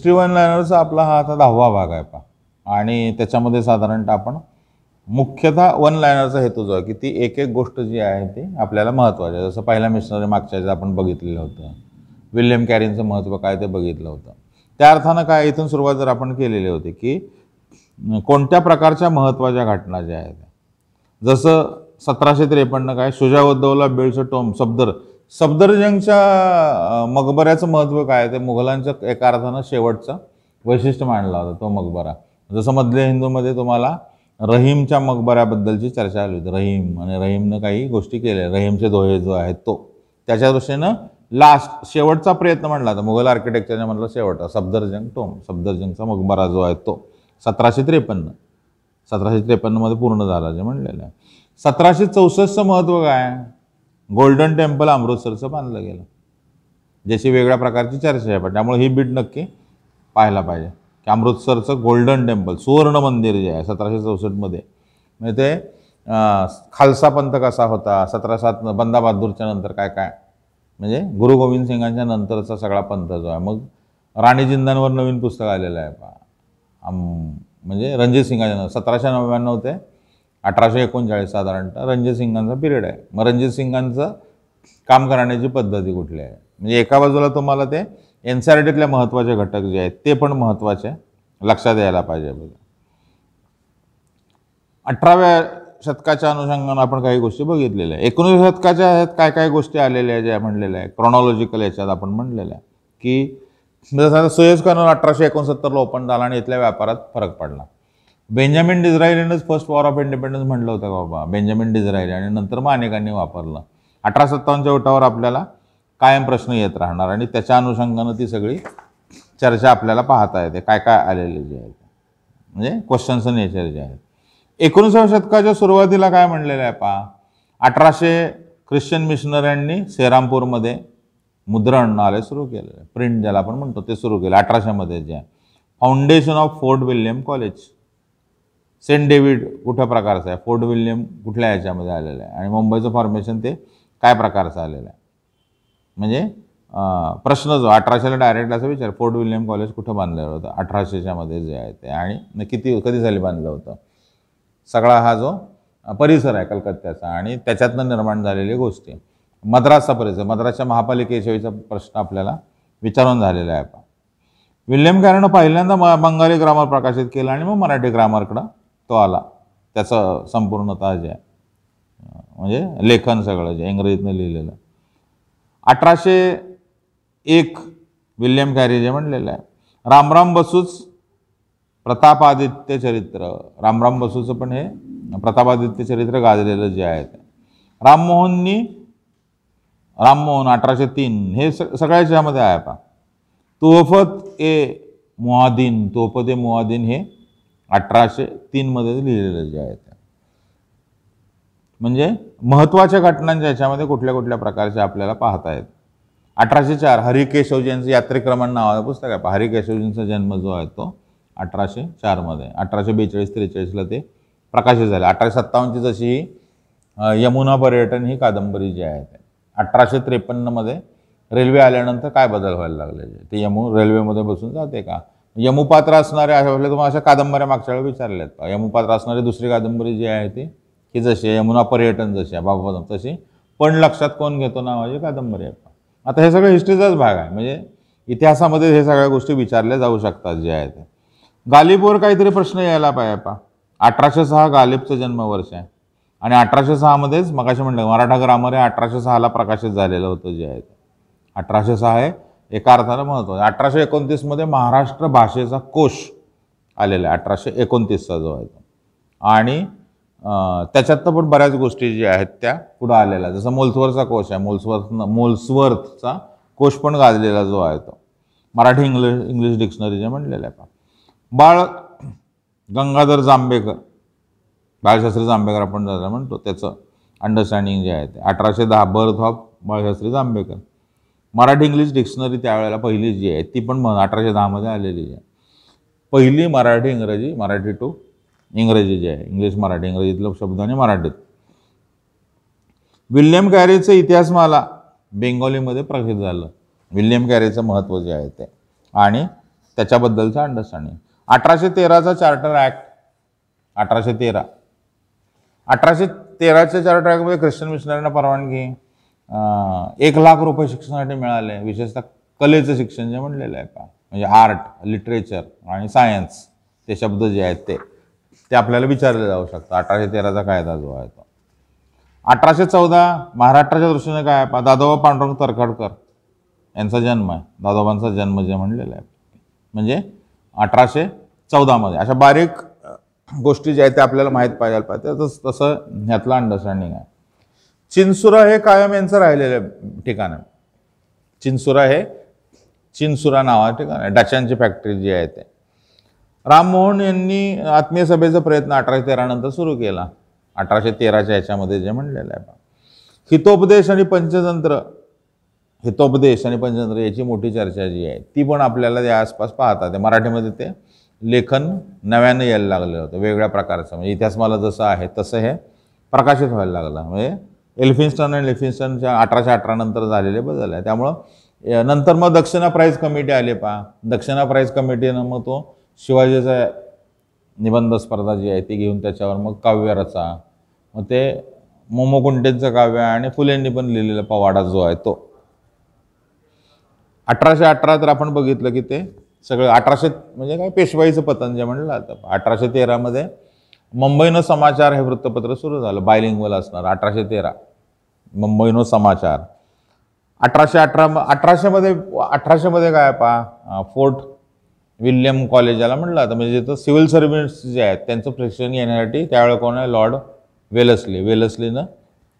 History one लायनरचा आपला हा आता दहावा भाग आहे पा आणि त्याच्यामध्ये साधारणतः आपण मुख्यतः वन लायनरचा हेतू जो आहे की ती एक एक गोष्ट जी आहे ती आपल्याला महत्त्वाची आहे. जसं पहिल्या मिशनरी मागच्या आपण बघितलेलं होतं. विल्यम कॅरींचं महत्त्व काय ते बघितलं होतं. त्या अर्थानं काय इथून सुरुवात जर आपण केलेली होती की कोणत्या प्रकारच्या महत्त्वाच्या घटना ज्या आहेत. जसं सतराशे त्रेपन्न काय शुजाउद्दौला बेळचं टोम सफदर सफदरजंगच्या मकबऱ्याचं महत्त्व काय? ते मुघलांच्या एका अर्थानं शेवटचं वैशिष्ट्य मांडला होता तो मकबरा. जसं मधल्या हिंदूमध्ये तुम्हाला रहीमच्या मकबऱ्याबद्दलची चर्चा आली होती. रहीम आणि रहीमनं काही गोष्टी केल्या. रहीमचे दोहे जो आहेत तो. त्याच्या दृष्टीनं लास्ट शेवटचा प्रयत्न म्हणला होता. मुघल आर्किटेक्चरने म्हटलं शेवट. सफदरजंग टोम. सफदरजंगचा मकबरा जो आहे तो. सतराशे त्रेपन्न. सतराशे त्रेपन्नमध्ये पूर्ण झाला जे म्हणलेलं आहे. सतराशे चौसष्टचं महत्त्व काय? गोल्डन टेम्पल अमृतसरचं बांधलं गेलं. ज्याची वेगळ्या प्रकारची चर्चा आहे पण त्यामुळे ही बीट नक्की पाहायला पाहिजे. की अमृतसरचं गोल्डन टेम्पल सुवर्ण मंदिर जे आहे सतराशे चौसष्टमध्ये म्हणजे ते खालसा पंथ कसा होता सतरा सात बंदा बहादूरच्या नंतर काय काय? म्हणजे गुरु गोविंद सिंगांच्या नंतरचा सगळा पंथ जो आहे. मग राणी जिंदांवर नवीन पुस्तक आलेलं आहे. पहा. म्हणजे रणजित सिंगाच्या सतराशे नव्याण्णव ते अठराशे एकोणचाळीस साधारणतः रणजित सिंगांचा पिरियड आहे. मग रणजितसिंगांचं काम करण्याची पद्धती कुठली आहे? म्हणजे एका बाजूला तुम्हाला ते एन सी आर टीतले महत्त्वाचे घटक जे आहेत ते पण महत्त्वाचे लक्षात यायला पाहिजे बघा. अठराव्या शतकाच्या अनुषंगानं आपण काही गोष्टी बघितलेल्या आहेत. एकोणीस शतकाच्या ह्यात काय काय गोष्टी आलेल्या आहेत ज्या म्हणलेल्या आहेत? क्रॉनॉलॉजिकल याच्यात आपण म्हणलेल्या की जसं आता सुएज कॅनल अठराशे एकोणसत्तरला ओपन झाला आणि इथल्या व्यापारात फरक पडला. बेंजामिन डिझरायलीनंच फर्स्ट वॉर ऑफ इंडिपेंडन्स म्हटलं होतं बाबा. बेंजामिन डिझरायली आणि नंतर मग अनेकांनी वापरलं. अठरा सत्तावन्नच्या उठावर आपल्याला कायम प्रश्न येत राहणार. आणि त्याच्या अनुषंगानं ती सगळी चर्चा आपल्याला पाहता येते. काय काय आलेले जे आहेत. म्हणजे क्वेश्चन्स नेचर जे आहेत. एकोणीसाव्या शतकाच्या सुरुवातीला काय म्हणलेलं आहे पहा. अठराशे ख्रिश्चन मिशनऱ्यांनी सेरामपूरमध्ये मुद्रण नाले सुरू केलेलं. प्रिंट ज्याला आपण म्हणतो ते सुरू केलं. अठराशेमध्ये जे आहे. Foundation of Fort William College saint David कुठ्या प्रकारचं आहे? फोर्ट विल्यम कुठल्या याच्यामध्ये आलेलं आहे? आणि मुंबईचं फॉर्मेशन ते काय प्रकारचं आलेलं आहे? म्हणजे प्रश्न जो अठराशेला डायरेक्ट असं विचार फोर्ट विल्यम कॉलेज कुठं बांधलेलं होतं? अठराशेच्यामध्ये जे आहे ते. आणि किती कधी साली बांधलं होतं? सगळा हा जो परिसर आहे कलकत्त्याचा आणि त्याच्यातनं निर्माण झालेली गोष्टी. मद्रासचा परिसर मद्रासच्या महापालिकेविषयीचा प्रश्न आपल्याला विचारून झालेला आहे. विल्यम कॅरनं पहिल्यांदा म बंगाली ग्रामर प्रकाशित केलं आणि मग मराठी ग्रामरकडं तो आला. त्याचं संपूर्णतः जे आहे म्हणजे लेखन सगळं जे इंग्रजीतनं लिहिलेलं. अठराशे एक विल्यम कॅरी जे म्हणलेलं आहे रामराम बसूच प्रतापादित्य चरित्र रामराम बसूचं पण हे प्रतापादित्य चरित्र गाजलेलं जे आहे ते. राममोहननी राममोहन अठराशे तीन हे स सगळ्याच आहे पा तोहफत ए मुआदिन तोहफत ए मुआदिन हे अठराशे तीनमध्ये लिहिलेलं जे आहे ते. म्हणजे महत्त्वाच्या घटनांच्या याच्यामध्ये कुठल्या कुठल्या प्रकारच्या आपल्याला पाहता येत. अठराशे चार हरिकेशवजींचं यात्रेक्रमण नावाचं पुस्तक आहे. हरिकेशवजींचा जन्म जो आहे तो अठराशे चारमध्ये अठराशे बेचाळीस त्रेचाळीसला ते प्रकाशित झाले. अठराशे सत्तावन्नची जशी ही यमुना पर्यटन ही कादंबरी जी आहे अठराशे त्रेपन्नमध्ये रेल्वे आल्यानंतर काय बदल व्हायला लागले? ते यमु रेल्वेमध्ये बसून जाते का? यमुपात्र असणारे अशा तुम्हाला अशा कादंबऱ्या मागच्या वेळेला विचारल्या आहेत यमुपात्र असणारी दुसरी कादंबरी जी आहे ती की जशी आहे यमुना पर्यटन जशी आहे बाबा तशी. पण लक्षात कोण घेतो नावाची कादंबरी आहे. आता हे सगळं हिस्ट्रीचाच भाग आहे. म्हणजे इतिहासामध्ये हे सगळ्या गोष्टी विचारल्या जाऊ शकतात जे आहे ते. गालिबवर काहीतरी प्रश्न यायला पाहिजे पा अठराशे सहा गालिबचं जन्मवर्ष आहे. आणि अठराशे सहामध्येच मगाशी म्हटलं मराठा ग्रामर हे अठराशे सहाला प्रकाशित झालेलं होतं जे आहे ते. अठराशे सहा हे एका अर्थानं महत्त्वाचं अठराशे एकोणतीसमध्ये महाराष्ट्र भाषेचा कोश आलेला आहे अठराशे एकोणतीसचा जो आहे तो. आणि त्याच्यात त्याच्यातनं पण बऱ्याच गोष्टी ज्या आहेत त्या पुढं आलेल्या जसं मोल्सवरचा कोश आहे मोल्सवर्थ मोल्सवर्थचा कोश पण गाजलेला जो आहे तो. मराठी इंग्लिश इंग्लिश डिक्शनरी जे म्हणलेलं आहे. पहा. बाळ गंगाधर जांभेकर बाळशास्त्री जांभेकर आपण ज्याला म्हणतो त्याचं अंडरस्टँडिंग जे आहे ते. अठराशे दहा birth of Balshastri Jambhekar. Marathi English dictionary त्यावेळेला पहिली जी आहे ती पण अठराशे दहामध्ये आलेली आहे. पहिली मराठी इंग्रजी मराठी टू इंग्रजी जी आहे इंग्लिश मराठी इंग्रजीतलं शब्द आणि मराठीत. विल्यम कॅरीचं इतिहासमाला बेंगॉलीमध्ये प्रसिद्ध झालं. विल्यम कॅरीचं महत्त्व जे आहे ते. आणि त्याच्याबद्दलचं अंडरस्टँडिंग अठराशे तेराचा चार्टर ॲक्ट अठराशे तेरा. अठराशे तेराच्या चार्टर ॲक्टमध्ये ख्रिश्चन मिशनरीना परवानगी. एक लाख रुपये शिक्षणासाठी मिळाले. विशेषतः कलेचं शिक्षण जे म्हणलेलं आहे पहा म्हणजे आर्ट लिटरेचर आणि सायन्स ते शब्द जे आहेत ते. ते आपल्याला विचारले जाऊ शकतं अठराशे तेराचा कायदा जो आहे तो. अठराशे चौदा महाराष्ट्राच्या दृष्टीने काय आहे पहा? दादोबा पांडुरंग तरखडकर यांचा जन्म आहे. दादोबांचा जन्म जे म्हणलेला आहे. म्हणजे अठराशे चौदामध्ये. अशा बारीक गोष्टी ज्या आहेत त्या आपल्याला माहीत पाहिजे पाहिजे. तसं तसं ह्यातलं अंडरस्टँडिंग आहे. चिन्सुरा हे कायम यांचं राहिलेलं ठिकाण आहे. चिन्सुरा हे चिन्सुरा नावाचं ठिकाण आहे. डचांची फॅक्टरी जी आहे ते. राममोहन यांनी आत्मीय सभेचा प्रयत्न अठराशे तेरानंतर सुरू केला. अठराशे तेराच्या याच्यामध्ये जे म्हणलेलं आहे. हितोपदेश आणि पंचतंत्र. हितोपदेश आणि पंचतंत्र याची मोठी चर्चा जी आहे ती पण आपल्याला या आसपास पाहता मराठीमध्ये ते लेखन नव्यानं यायला लागलं होतं. वेगळ्या प्रकारचं. म्हणजे इतिहास मला जसं आहे तसं हे प्रकाशित व्हायला लागलं. म्हणजे एल्फिन्स्टन आणि लेफिन्स्टनच्या अठराशे अठरा नंतर झालेले बदल आहे. त्यामुळं नंतर मग दक्षिणा प्राईज कमिटी आले पहा. दक्षिणा प्राईज कमिटीनं मग तो शिवाजीचा निबंध स्पर्धा जी आहे ती घेऊन त्याच्यावर मग काव्य रचा. मग ते मोमो कुंटेंचं काव्य आणि फुलेंनी पण लिहिलेला पवाडा जो आहे तो. अठराशे अठरा तर आपण बघितलं की ते सगळं अठराशे म्हणजे काय पेशवाईचं पतन जे म्हणलं आता. अठराशे तेरामध्ये मुंबईनं समाचार हे वृत्तपत्र सुरू झालं. बायलिंगवल असणार अठराशे तेरा. मुंबईनो समाचार. अठराशे अठरा अठराशेमध्ये अठराशेमध्ये काय पहा फोर्ट विल्यम कॉलेज याला म्हटलं आता म्हणजे जिथं सिव्हिल सर्व्हिस जे आहेत त्यांचं प्रशिक्षण घेण्यासाठी त्यावेळेला कोण आहे? Lord Wellesley. वेलसलीनं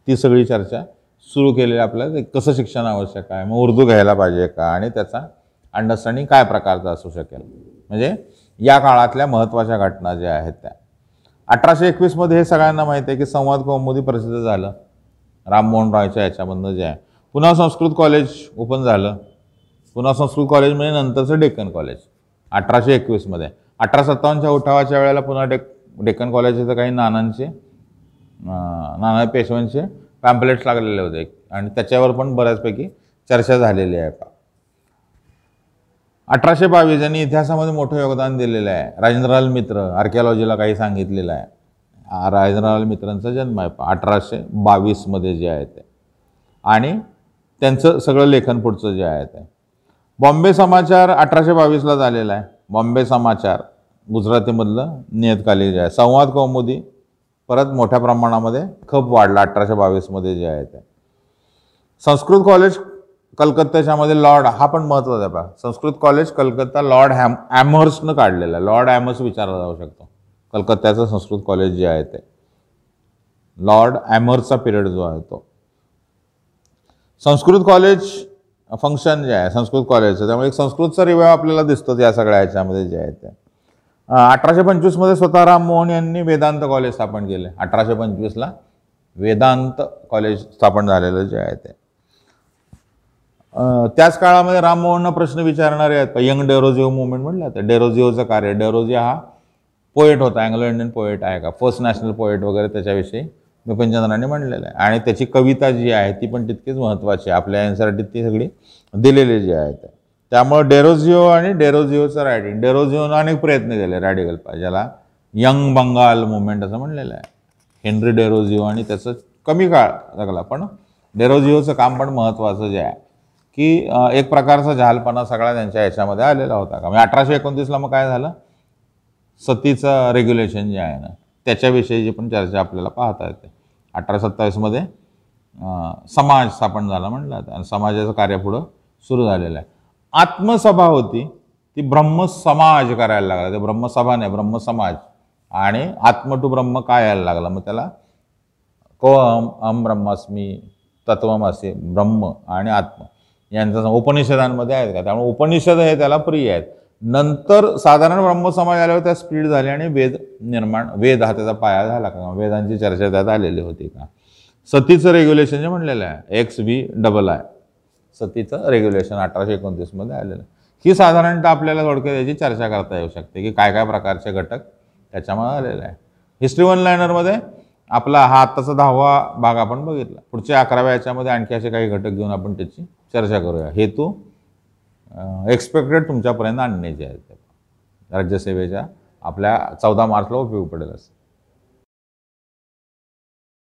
ती सगळी चर्चा सुरू केलेली आपल्याला. ते कसं शिक्षण आवश्यक आहे? मग उर्दू घ्यायला पाहिजे का? आणि त्याचा अंडरस्टँडिंग काय प्रकारचा असू शकेल? म्हणजे या काळातल्या महत्त्वाच्या घटना ज्या आहेत त्या. अठराशे एकवीसमध्ये हे सगळ्यांना माहिती आहे की संवाद कौमुदी प्रसिद्ध झालं. राममोहन रॉयच्या याच्यामधनं जे आहे. पुन्हा संस्कृत कॉलेज ओपन झालं. पुन्हा संस्कृत कॉलेज म्हणजे नंतरचं डेक्कन कॉलेज अठराशे एकवीसमध्ये. अठरा सत्तावन्नच्या उठावाच्या वेळेला पुन्हा डेक डेक्कन कॉलेजचे काही नानांचे नाना पेशव्यांचे पॅम्पलेट्स लागलेले होते. आणि त्याच्यावर पण बऱ्याचपैकी चर्चा झालेली आहे. अठराशे बावीस यांनी इतिहासामध्ये मोठं योगदान दिलेलं आहे. राजेंद्रलाल मित्र आर्किओलॉजीला काही सांगितलेलं आहे. राजेंद्रलाल मित्रांचा जन्म आहे. अठराशे बावीसमध्ये जे आहे ते. आणि त्यांचं सगळं लेखन पुढचं जे आहे ते. बॉम्बे समाचार अठराशे बावीसला झालेला आहे. बॉम्बे समाचार गुजरातीमधलं नियतकालिक जे आहे. संवाद कौमुदी परत मोठ्या प्रमाणामध्ये खप वाढला अठराशे बावीसमध्ये जे आहे ते. संस्कृत कॉलेज कलकत्त्याच्यामध्ये लॉर्ड हा पण महत्त्वाचा आहे संस्कृत कॉलेज कलकत्ता लॉर्ड हॅम ॲमहर्सनं काढलेला आहे. लॉर्ड ॲमर्स विचारला जाऊ शकतो. कलकत्त्याचं संस्कृत कॉलेज जे आहे ते. लॉर्ड ॲमरचा पिरियड जो आहे तो. संस्कृत कॉलेज फंक्शन जे आहे संस्कृत कॉलेजचं त्यामुळे एक संस्कृतचा रिवाय आपल्याला दिसतो या सगळ्या ह्याच्यामध्ये जे आहे ते. अठराशे पंचवीसमध्ये स्वतः राममोहन यांनी वेदांत कॉलेज स्थापन केले. अठराशे पंचवीसला वेदांत कॉलेज स्थापन झालेलं जे आहे ते. त्याच काळामध्ये राममोहननं प्रश्न विचारणारे आहेत यंग डेरोजिओ मुवमेंट म्हटलं तर डेरोजिओचं कार्य डेरोजिओ हा पोएट होता अँग्लो इंडियन पोएट आहे का? फर्स्ट नॅशनल पोएट वगैरे त्याच्याविषयी बिपिनचंद्रांनी म्हणलेलं आहे. आणि त्याची कविता जी आहे ती पण तितकीच महत्त्वाची आहे. आपल्या यांसाठी ती सगळी दिलेली जी आहे त्यामुळे त्यामुळं आणि डेरोझिओचं रायटिंग डेरोझिओनं अनेक प्रयत्न केले रॅडिकल ज्याला यंग बंगाल मुवमेंट असं म्हणलेलं आहे. हेनरी डेरोझिओ आणि त्याचं कमी काळ लागला. पण डेरोझिओचं काम पण महत्त्वाचं जे आहे की एक प्रकारचा जहालपणा सगळा त्यांच्या याच्यामध्ये आलेला होता का? म्हणजे अठराशे एकोणतीसला मग काय झालं? सतीचं रेग्युलेशन जे आहे ना त्याच्याविषयीची पण चर्चा आपल्याला पाहता येते. अठरा सत्तावीसमध्ये समाज स्थापन झाला म्हटलं आणि समाजाचं कार्य पुढं सुरू झालेलं आहे. आत्मसभा होती ती ब्रह्मसमाज करायला लागला. ते ब्रह्मसभा नाही ब्रह्मसमाज आणि आत्म टू ब्रह्म काय यायला लागला? मग त्याला को अम अम ब्रह्मास्मी तत्वमसी ब्रह्म आणि आत्म. यांचा उपनिषदांमध्ये आहेत का? त्यामुळे उपनिषद हे त्याला प्रिय आहेत. नंतर साधारण ब्रह्मसमाज आल्यावर त्या स्पीड झाली आणि वेद निर्माण वेद हा त्याचा पाया झाला का? वेदांची चर्चा त्यात आलेली होती का? सतीचं रेग्युलेशन जे म्हणलेलं आहे एक्स व्ही डबल आय सतीचं रेग्युलेशन अठराशे एकोणतीसमध्ये आलेलं. आहे. ही साधारणतः आपल्याला थोडक्यात याची चर्चा करता येऊ शकते की काय काय प्रकारचे घटक त्याच्यामध्ये आलेले आहे. हिस्ट्री वन लायनरमध्ये आपला हा आत्ताचा दहावा भाग आपण बघितला. पुढच्या अकराव्या याच्यामध्ये आणखी असे काही घटक घेऊन आपण त्याची चर्चा करूया. हेतू एक्सपेक्टेड तुमच्यापर्यंत आणण्याचे आहेत राज्यसेवेच्या आपल्या चौदा मार्चला उपयोग पडेल असं.